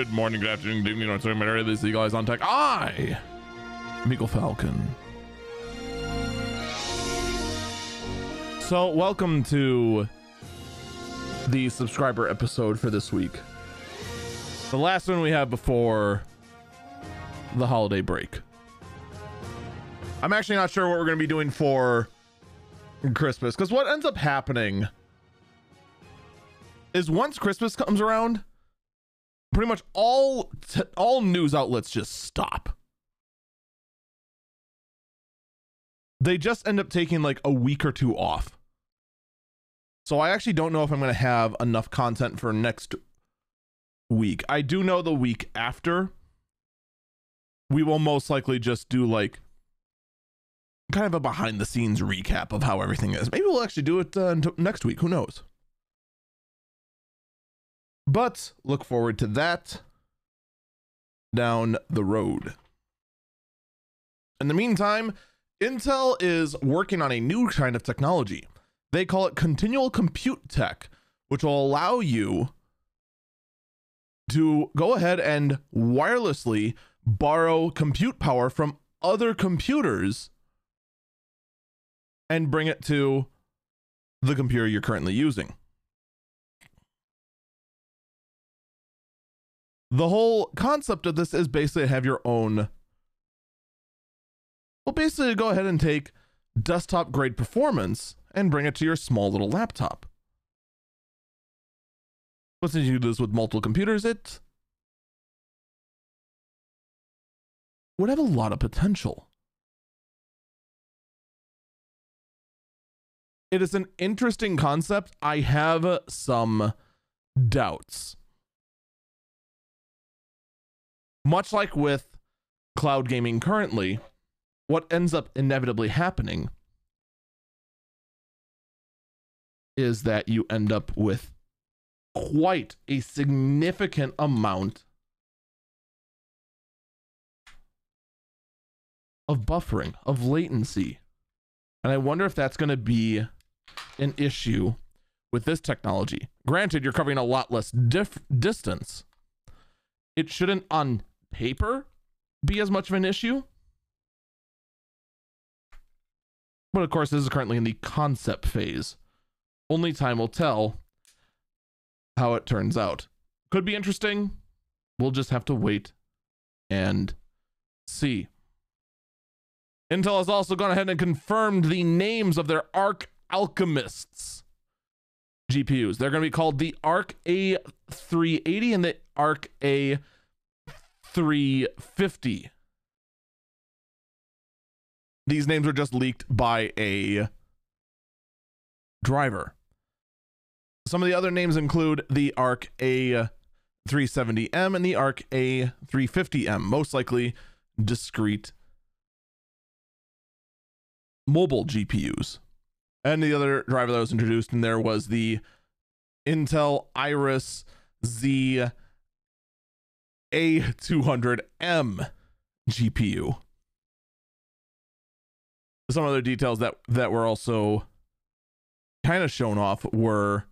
Good morning, good afternoon, good evening, North America. area. This is Eagle Eyes on Tech. I, Miko Falcon. So, welcome to the subscriber episode for this week. The last one we have before the holiday break. I'm actually not sure what we're going to be doing for Christmas because what ends up happening is once Christmas comes around, pretty much all t- all news outlets just stop. They just end up taking like a week or two off. So I actually don't know if I'm going to have enough content for next week. I do know the week after we will most likely just do like kind of a behind the scenes recap of how everything is. Maybe we'll actually do it uh, next week. Who knows? But look forward to that down the road. In the meantime, Intel is working on a new kind of technology. They call it continual compute tech, which will allow you to go ahead and wirelessly borrow compute power from other computers and bring it to the computer you're currently using. The whole concept of this is basically have your own. Well, basically, go ahead and take desktop grade performance and bring it to your small little laptop. But since you do this with multiple computers, it would have a lot of potential. It is an interesting concept. I have some doubts. Much like with cloud gaming currently, what ends up inevitably happening is that you end up with quite a significant amount of buffering, of latency. And I wonder if that's going to be an issue with this technology. Granted, you're covering a lot less distance. It shouldn't, on paper, be as much of an issue. But of course, this is currently in the concept phase. Only time will tell how it turns out. Could be interesting. We'll just have to wait and see. Intel has also gone ahead and confirmed the names of their Arc Alchemists GPUs. They're going to be called the Arc A380 and the Arc A350. These names are just leaked by a driver. Some of the other names include the ARC A370M and the ARC A350M, most likely discrete mobile GPUs. And the other driver that was introduced in there was the Intel Iris Xe A200M GPU. Some other details that that were also kind of shown off were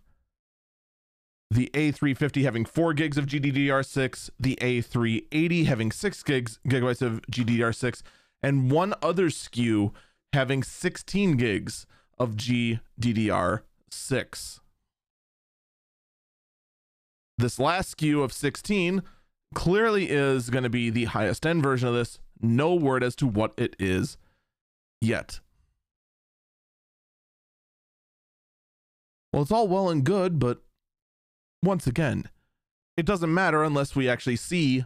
the A350 having 4 gigs of GDDR6, the A380 having 6 gigs gigabytes of GDDR6, and one other SKU having 16 gigs of GDDR6. This last SKU of 16 clearly is going to be the highest end version of this. No word as to what it is yet. Well, it's all well and good, but once again, it doesn't matter unless we actually see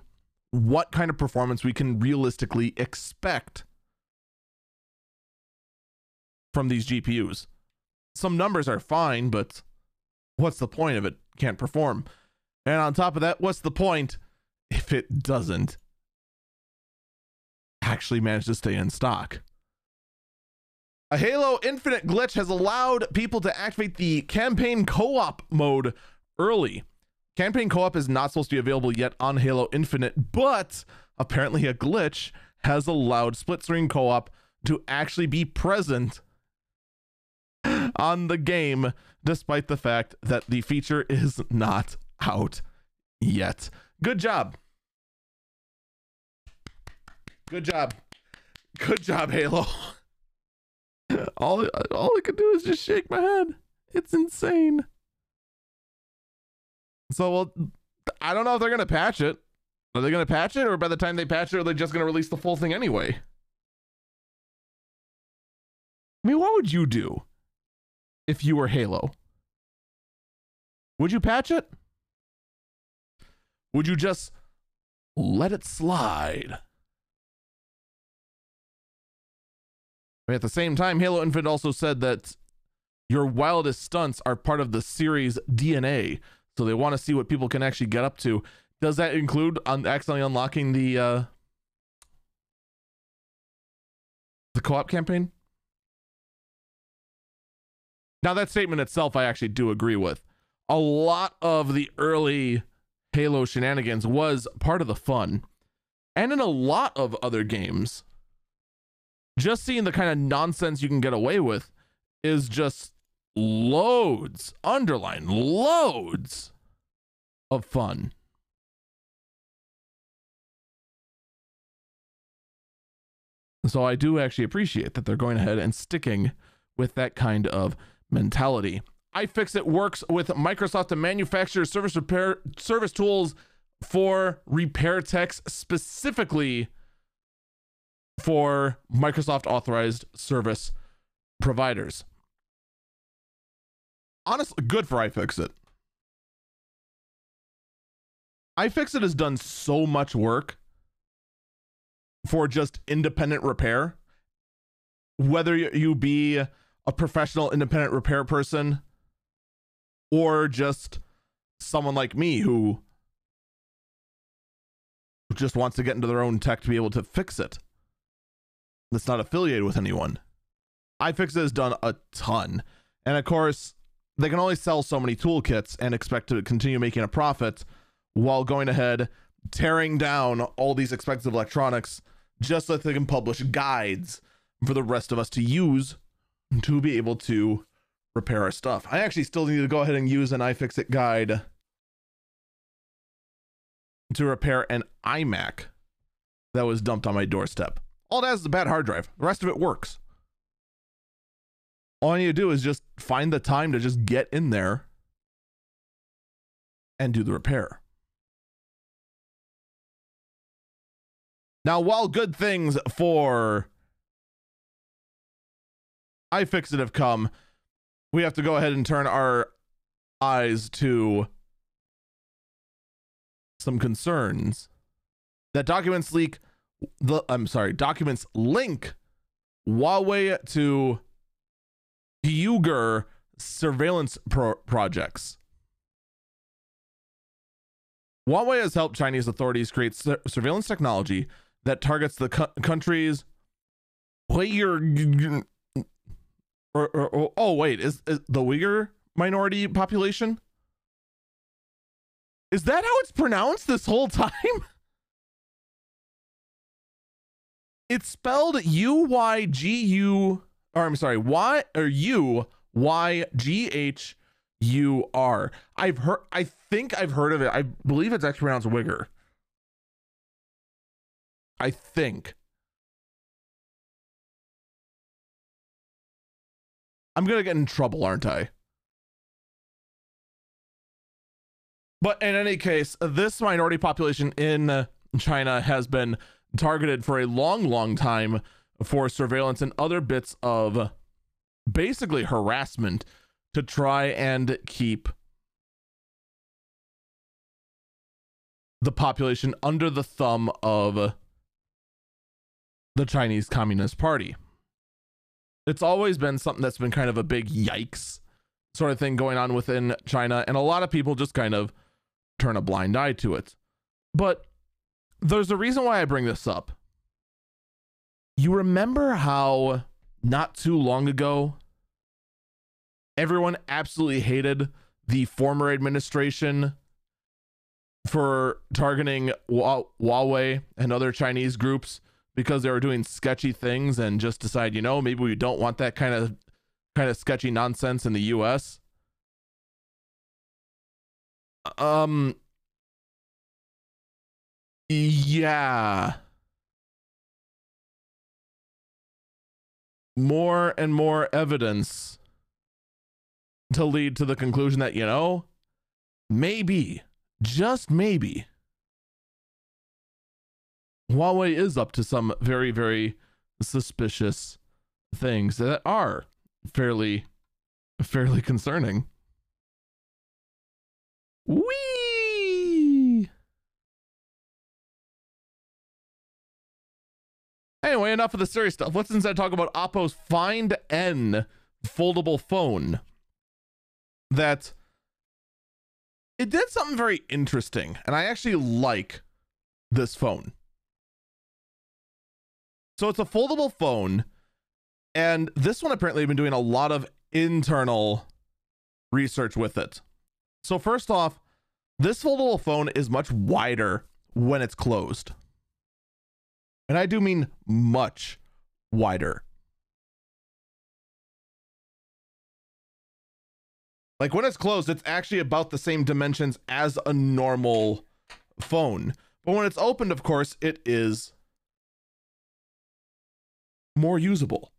what kind of performance we can realistically expect from these GPUs. Some numbers are fine, but what's the point of it can't perform? And on top of that, what's the point if it doesn't actually manage to stay in stock? A Halo Infinite glitch has allowed people to activate the campaign co op mode early. Campaign co op is not supposed to be available yet on Halo Infinite, but apparently a glitch has allowed split screen co op to actually be present on the game, despite the fact that the feature is not out yet. Good job. Good job. Good job, Halo. all all I could do is just shake my head. It's insane. So well, I don't know if they're gonna patch it. Are they gonna patch it, or by the time they patch it, are they just gonna release the full thing anyway? I mean, what would you do if you were Halo? Would you patch it? Would you just let it slide? At the same time, Halo Infinite also said that your wildest stunts are part of the series DNA. So they want to see what people can actually get up to. Does that include accidentally unlocking the uh, the co-op campaign? Now that statement itself, I actually do agree with. A lot of the early Halo shenanigans was part of the fun, and in a lot of other games, just seeing the kind of nonsense you can get away with is just loads, underline loads of fun. So I do actually appreciate that they're going ahead and sticking with that kind of mentality. iFixit works with Microsoft to manufacture service repair service tools for repair techs specifically for Microsoft authorized service providers. Honestly, good for iFixit. iFixit has done so much work for just independent repair. Whether you be a professional independent repair person or just someone like me who just wants to get into their own tech to be able to fix it that's not affiliated with anyone. iFixit has done a ton. And of course, they can only sell so many toolkits and expect to continue making a profit while going ahead tearing down all these expensive electronics just so they can publish guides for the rest of us to use to be able to repair our stuff. I actually still need to go ahead and use an iFixit guide to repair an iMac that was dumped on my doorstep. All it has is a bad hard drive. The rest of it works. All you need to do is just find the time to just get in there and do the repair. Now, while good things for iFixit have come, we have to go ahead and turn our eyes to some concerns that documents leak the I'm sorry, documents link Huawei to Uyghur surveillance pro- projects. Huawei has helped Chinese authorities create sur- surveillance technology that targets the cu- country's Uyghur. Or, or, or, oh wait, is, is the Uyghur minority population? Is that how it's pronounced this whole time? It's spelled U Y G U, or I'm sorry, Y or U Y G H U R. I've heard, I think I've heard of it. I believe it's actually pronounced Wigger. I think. I'm gonna get in trouble, aren't I? But in any case, this minority population in China has been targeted for a long, long time for surveillance and other bits of basically harassment to try and keep the population under the thumb of the Chinese Communist Party. It's always been something that's been kind of a big yikes sort of thing going on within China, and a lot of people just kind of turn a blind eye to it. But there's a reason why I bring this up. You remember how not too long ago everyone absolutely hated the former administration for targeting Huawei and other Chinese groups because they were doing sketchy things and just decide, you know, maybe we don't want that kind of kind of sketchy nonsense in the US. Um Yeah. More and more evidence to lead to the conclusion that, you know, maybe, just maybe, Huawei is up to some very, very suspicious things that are fairly, fairly concerning. Whee! Anyway, enough of the serious stuff. Let's instead talk about Oppo's Find N foldable phone. That it did something very interesting, and I actually like this phone. So it's a foldable phone, and this one apparently have been doing a lot of internal research with it. So first off, this foldable phone is much wider when it's closed. And I do mean much wider. Like when it's closed, it's actually about the same dimensions as a normal phone. But when it's opened, of course, it is more usable.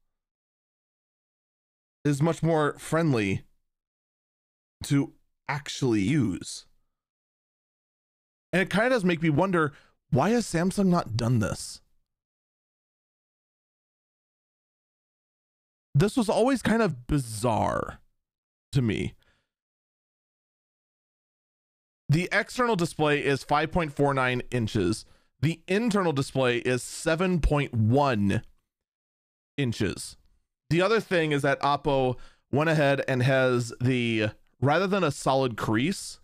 It is much more friendly to actually use. And it kind of does make me wonder why has Samsung not done this? This was always kind of bizarre to me. The external display is 5.49 inches. The internal display is 7.1 inches. The other thing is that Oppo went ahead and has the rather than a solid crease,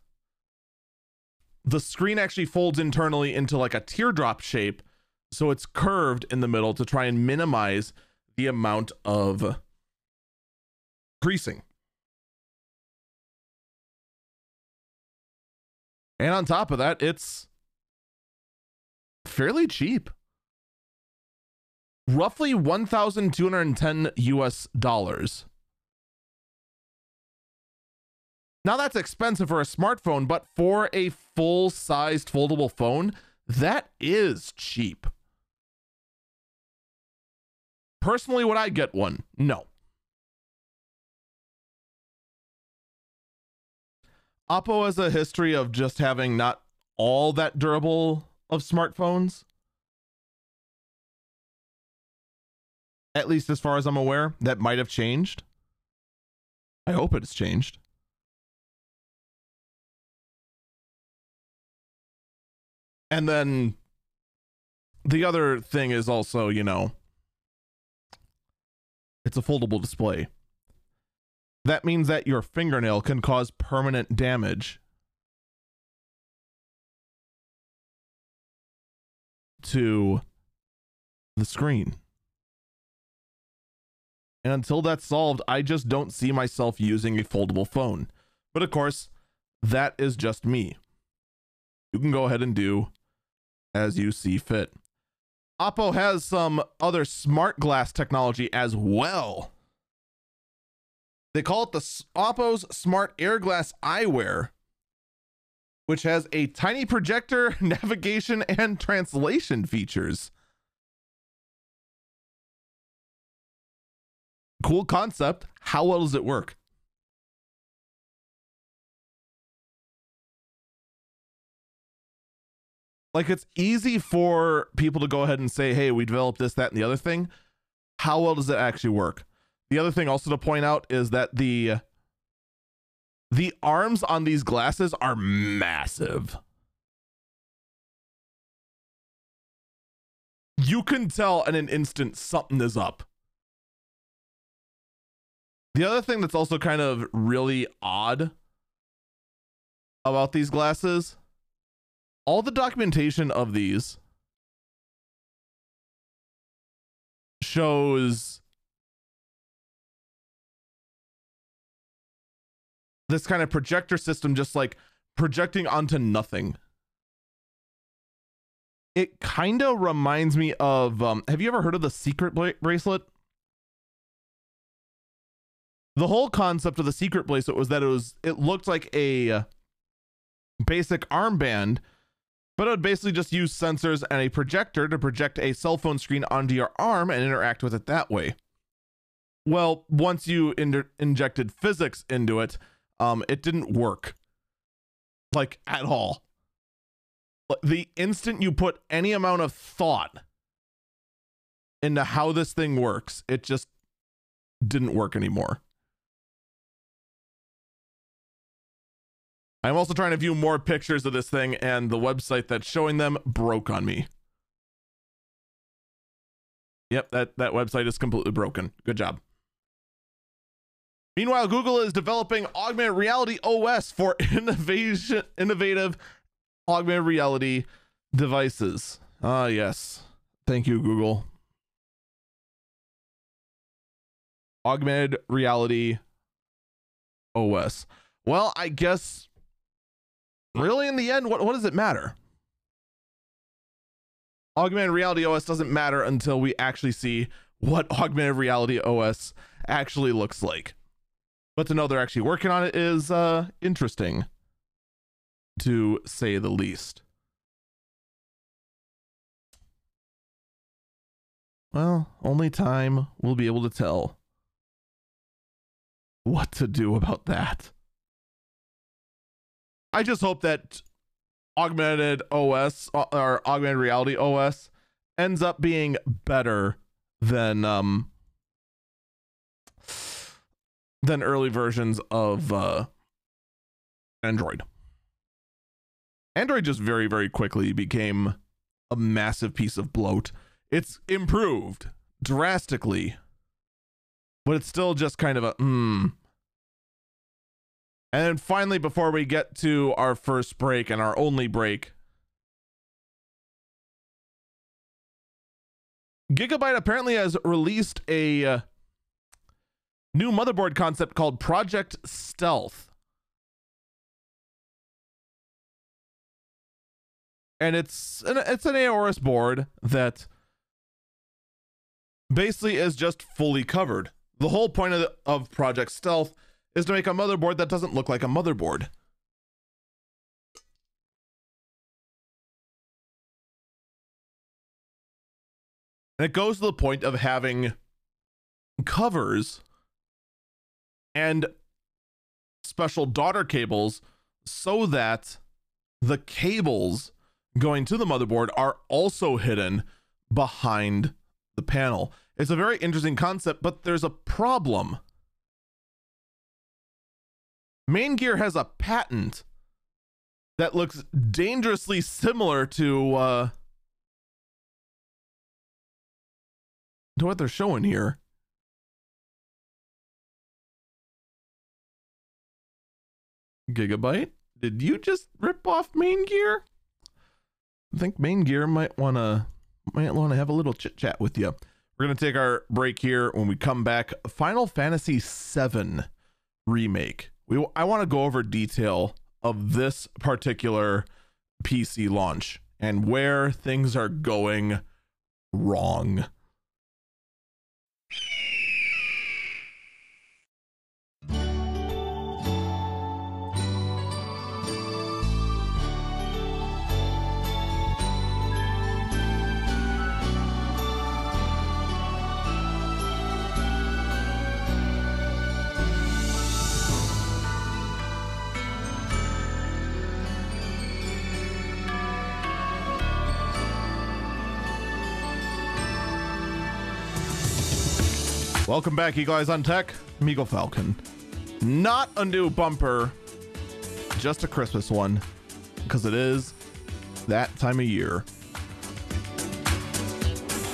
the screen actually folds internally into like a teardrop shape. So it's curved in the middle to try and minimize the amount of creasing. And on top of that, it's fairly cheap. Roughly 1,210 US dollars. Now that's expensive for a smartphone, but for a full sized foldable phone, that is cheap. Personally, would I get one? No. Oppo has a history of just having not all that durable of smartphones. At least as far as I'm aware, that might have changed. I hope it's changed. And then the other thing is also, you know, it's a foldable display. That means that your fingernail can cause permanent damage to the screen. And until that's solved, I just don't see myself using a foldable phone. But of course, that is just me. You can go ahead and do as you see fit. Oppo has some other smart glass technology as well. They call it the Oppo's Smart Air Glass Eyewear, which has a tiny projector, navigation, and translation features. Cool concept. How well does it work? Like it's easy for people to go ahead and say, hey, we developed this, that, and the other thing. How well does it actually work? The other thing also to point out is that the the arms on these glasses are massive. You can tell in an instant something is up. The other thing that's also kind of really odd about these glasses all the documentation of these shows this kind of projector system just like projecting onto nothing. It kind of reminds me of um, have you ever heard of the secret bla- bracelet? The whole concept of the secret bracelet was that it was it looked like a basic armband but it would basically just use sensors and a projector to project a cell phone screen onto your arm and interact with it that way. Well, once you in- injected physics into it, um, it didn't work like at all. The instant you put any amount of thought into how this thing works, it just didn't work anymore. I'm also trying to view more pictures of this thing, and the website that's showing them broke on me. Yep, that, that website is completely broken. Good job. Meanwhile, Google is developing augmented reality OS for innovation, innovative augmented reality devices. Ah, yes. Thank you, Google. Augmented reality OS. Well, I guess really in the end, what, what does it matter? Augmented reality OS doesn't matter until we actually see what augmented reality OS actually looks like. But to know they're actually working on it is uh, interesting, to say the least. Well, only time will be able to tell what to do about that. I just hope that augmented OS uh, or augmented reality OS ends up being better than um than early versions of uh Android. Android just very very quickly became a massive piece of bloat. It's improved drastically, but it's still just kind of a hmm and then finally, before we get to our first break and our only break, Gigabyte apparently has released a uh, new motherboard concept called Project Stealth. And it's an, it's an Aorus board that basically is just fully covered. The whole point of, the, of Project Stealth is to make a motherboard that doesn't look like a motherboard. And it goes to the point of having covers and special daughter cables so that the cables going to the motherboard are also hidden behind the panel. It's a very interesting concept, but there's a problem. Maingear has a patent that looks dangerously similar to uh to what they're showing here. Gigabyte, did you just rip off Maingear? I think Maingear might want to might want to have a little chit chat with you. We're to take our break here when we come back. Final Fantasy 7 remake we I want to go over detail of this particular PC launch and where things are going wrong. Welcome back, you guys on Tech. Meagle Falcon. Not a new bumper, just a Christmas one, because it is that time of year.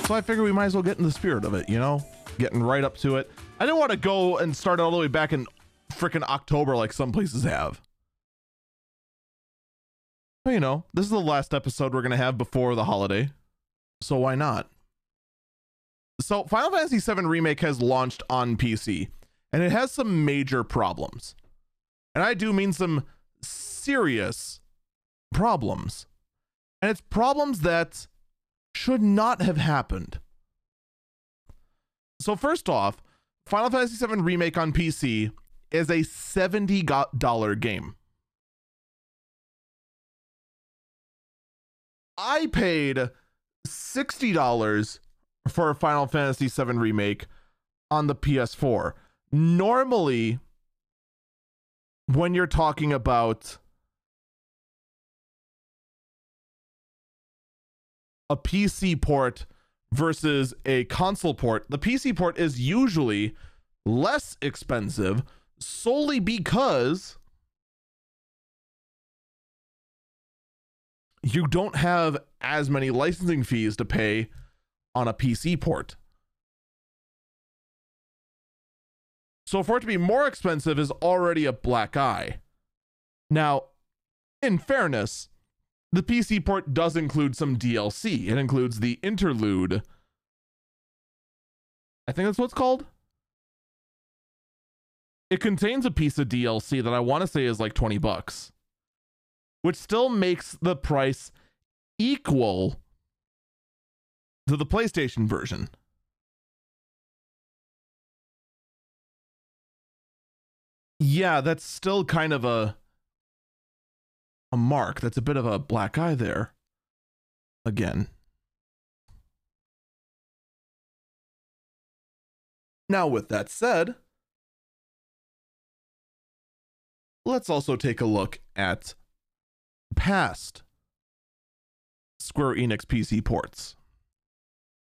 So I figure we might as well get in the spirit of it, you know? Getting right up to it. I didn't want to go and start all the way back in freaking October like some places have. But you know, this is the last episode we're going to have before the holiday. So why not? So Final Fantasy VII Remake has launched on PC, and it has some major problems. And I do mean some serious problems. And it's problems that should not have happened. So first off, Final Fantasy VII Remake on PC is a $70 game. I paid $60 for a Final Fantasy VII remake on the PS4. Normally, when you're talking about a PC port versus a console port, the PC port is usually less expensive solely because you don't have as many licensing fees to pay on a PC port. So for it to be more expensive is already a black eye. Now, in fairness, the PC port does include some DLC. It includes the interlude. I think that's what it's called. It contains a piece of DLC that I want to say is like 20 bucks, which still makes the price equal to the PlayStation version. Yeah, that's still kind of a a mark. That's a bit of a black eye there. Again. Now, with that said, let's also take a look at past Square Enix PC ports.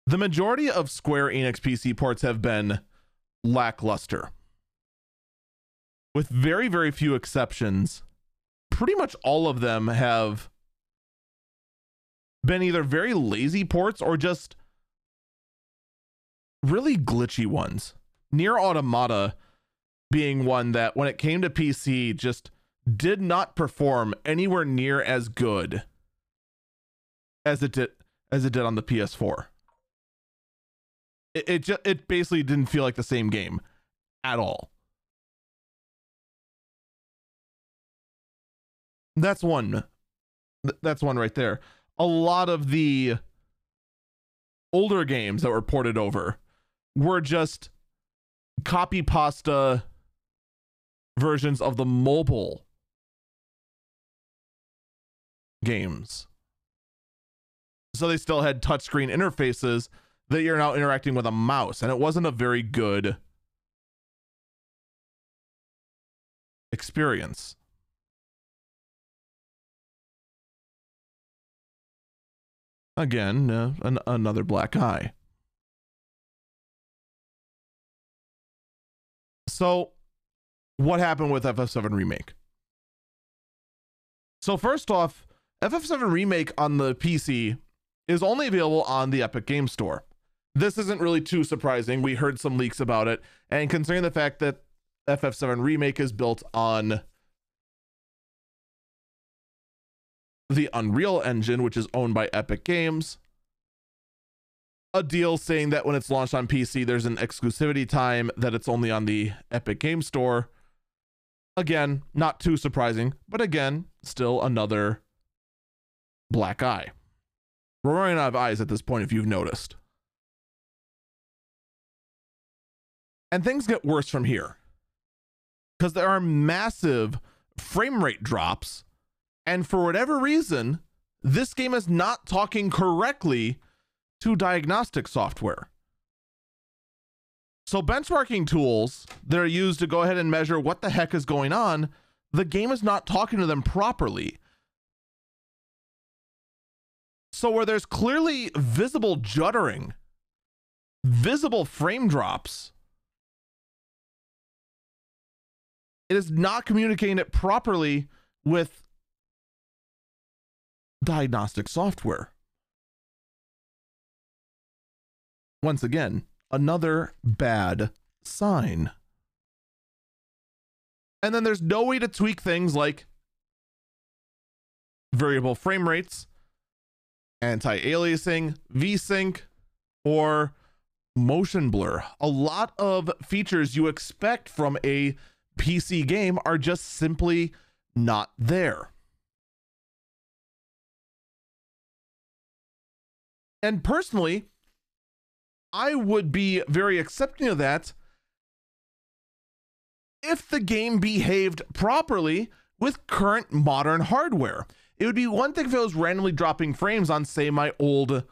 The majority of Square Enix PC ports have been lackluster. With very, very few exceptions, pretty much all of them have been either very lazy ports or just really glitchy ones. NieR Automata being one that, when it came to PC, just did not perform anywhere near as good as it did as it did on the PS4. It it, just, it basically didn't feel like the same game at all. That's one. That's one right there. A lot of the older games that were ported over were just copy pasta versions of the mobile games. So they still had touchscreen interfaces that you're now interacting with a mouse, and it wasn't a very good experience. Again, uh, an- another black eye. So, what happened with FF7 Remake? So, first off, FF7 Remake on the PC is only available on the Epic Game Store. This isn't really too surprising. We heard some leaks about it, and considering the fact that FF7 Remake is built on the Unreal Engine, which is owned by Epic Games. A deal saying that when it's launched on PC, there's an exclusivity time that it's only on the Epic Game Store. Again, not too surprising, but again, still another black eye. We're running out of eyes at this point, if you've noticed. And things get worse from here because there are massive frame rate drops and for whatever reason, this game is not talking correctly to diagnostic software. So, benchmarking tools that are used to go ahead and measure what the heck is going on, the game is not talking to them properly. So, where there's clearly visible juddering, visible frame drops, it is not communicating it properly with diagnostic software. Once again, another bad sign. And then there's no way to tweak things like variable frame rates, anti aliasing, VSync, or motion blur. A lot of features you expect from a PC game are just simply not there. And personally, I would be very accepting of that if the game behaved properly with current modern hardware. It would be one thing if it was randomly dropping frames on, say, my old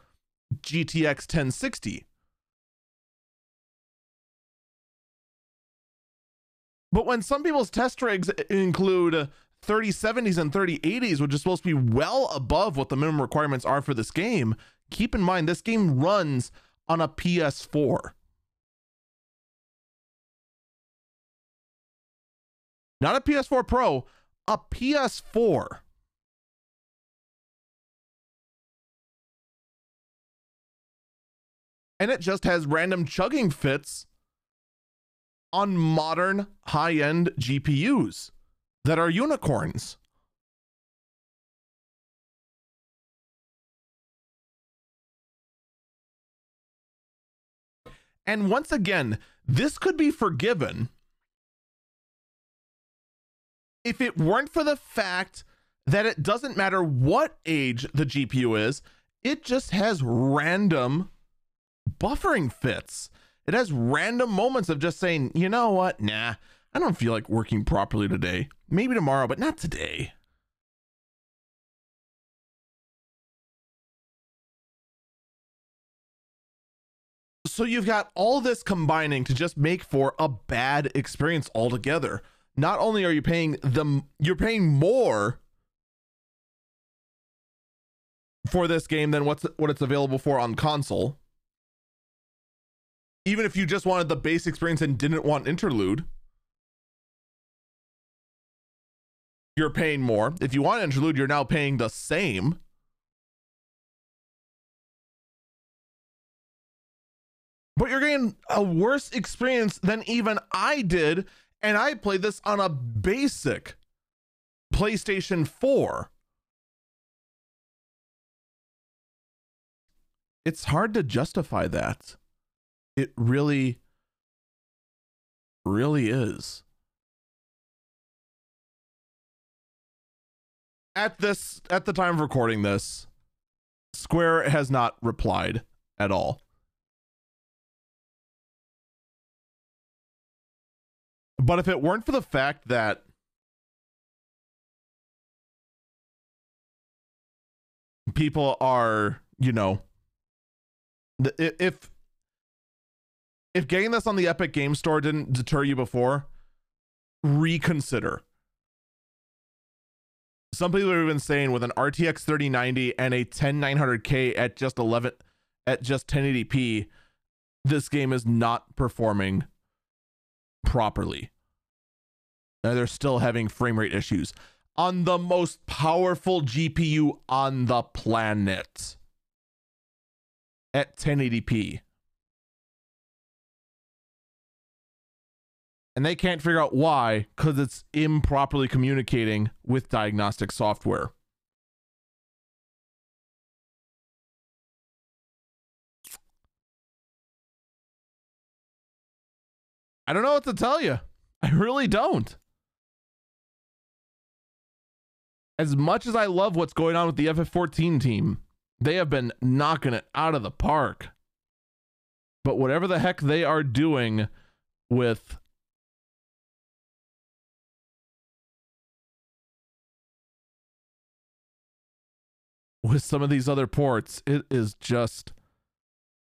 GTX 1060. But when some people's test rigs include 3070s and 3080s, which is supposed to be well above what the minimum requirements are for this game, keep in mind this game runs on a PS4. Not a PS4 Pro, a PS4. And it just has random chugging fits on modern high end GPUs that are unicorns. And once again, this could be forgiven if it weren't for the fact that it doesn't matter what age the GPU is, it just has random buffering fits. It has random moments of just saying, you know what? Nah, I don't feel like working properly today. Maybe tomorrow, but not today. So you've got all this combining to just make for a bad experience altogether. Not only are you paying them, you're paying more for this game than what's what it's available for on console even if you just wanted the base experience and didn't want interlude you're paying more. If you want interlude you're now paying the same. But you're getting a worse experience than even I did and I played this on a basic PlayStation 4 it's hard to justify that it really, really is. At this, at the time of recording this, Square has not replied at all. But if it weren't for the fact that people are, you know, if if getting this on the Epic Game Store didn't deter you before, reconsider. Some people have been saying with an RTX 3090 and a 10900K at just 11 at just 1080p, this game is not performing properly. And they're still having frame rate issues on the most powerful GPU on the planet at 1080p. And they can't figure out why because it's improperly communicating with diagnostic software. I don't know what to tell you. I really don't. As much as I love what's going on with the FF14 team, they have been knocking it out of the park. But whatever the heck they are doing with with some of these other ports, it is just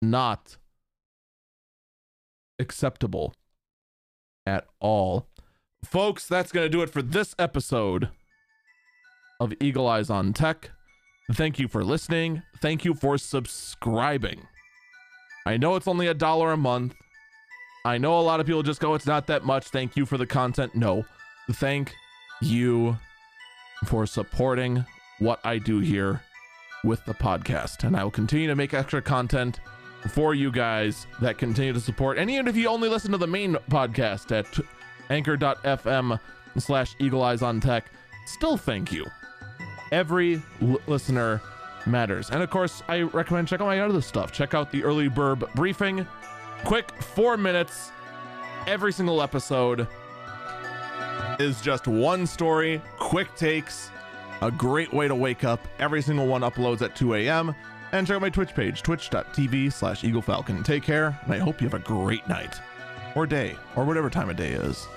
not acceptable at all. Folks, that's going to do it for this episode of Eagle Eyes on Tech. Thank you for listening. Thank you for subscribing. I know it's only a dollar a month. I know a lot of people just go, it's not that much. Thank you for the content. No, thank you for supporting what I do here with the podcast. And I will continue to make extra content for you guys that continue to support. And even if you only listen to the main podcast at anchor.fm slash eagle eyes on tech, still thank you. Every l- listener matters. And of course, I recommend check out my other stuff. Check out the early burb briefing. Quick four minutes every single episode is just one story, quick takes, a great way to wake up. Every single one uploads at 2 a.m. And check out my Twitch page, twitch.tv slash Eagle Falcon. Take care, and I hope you have a great night, or day, or whatever time of day is.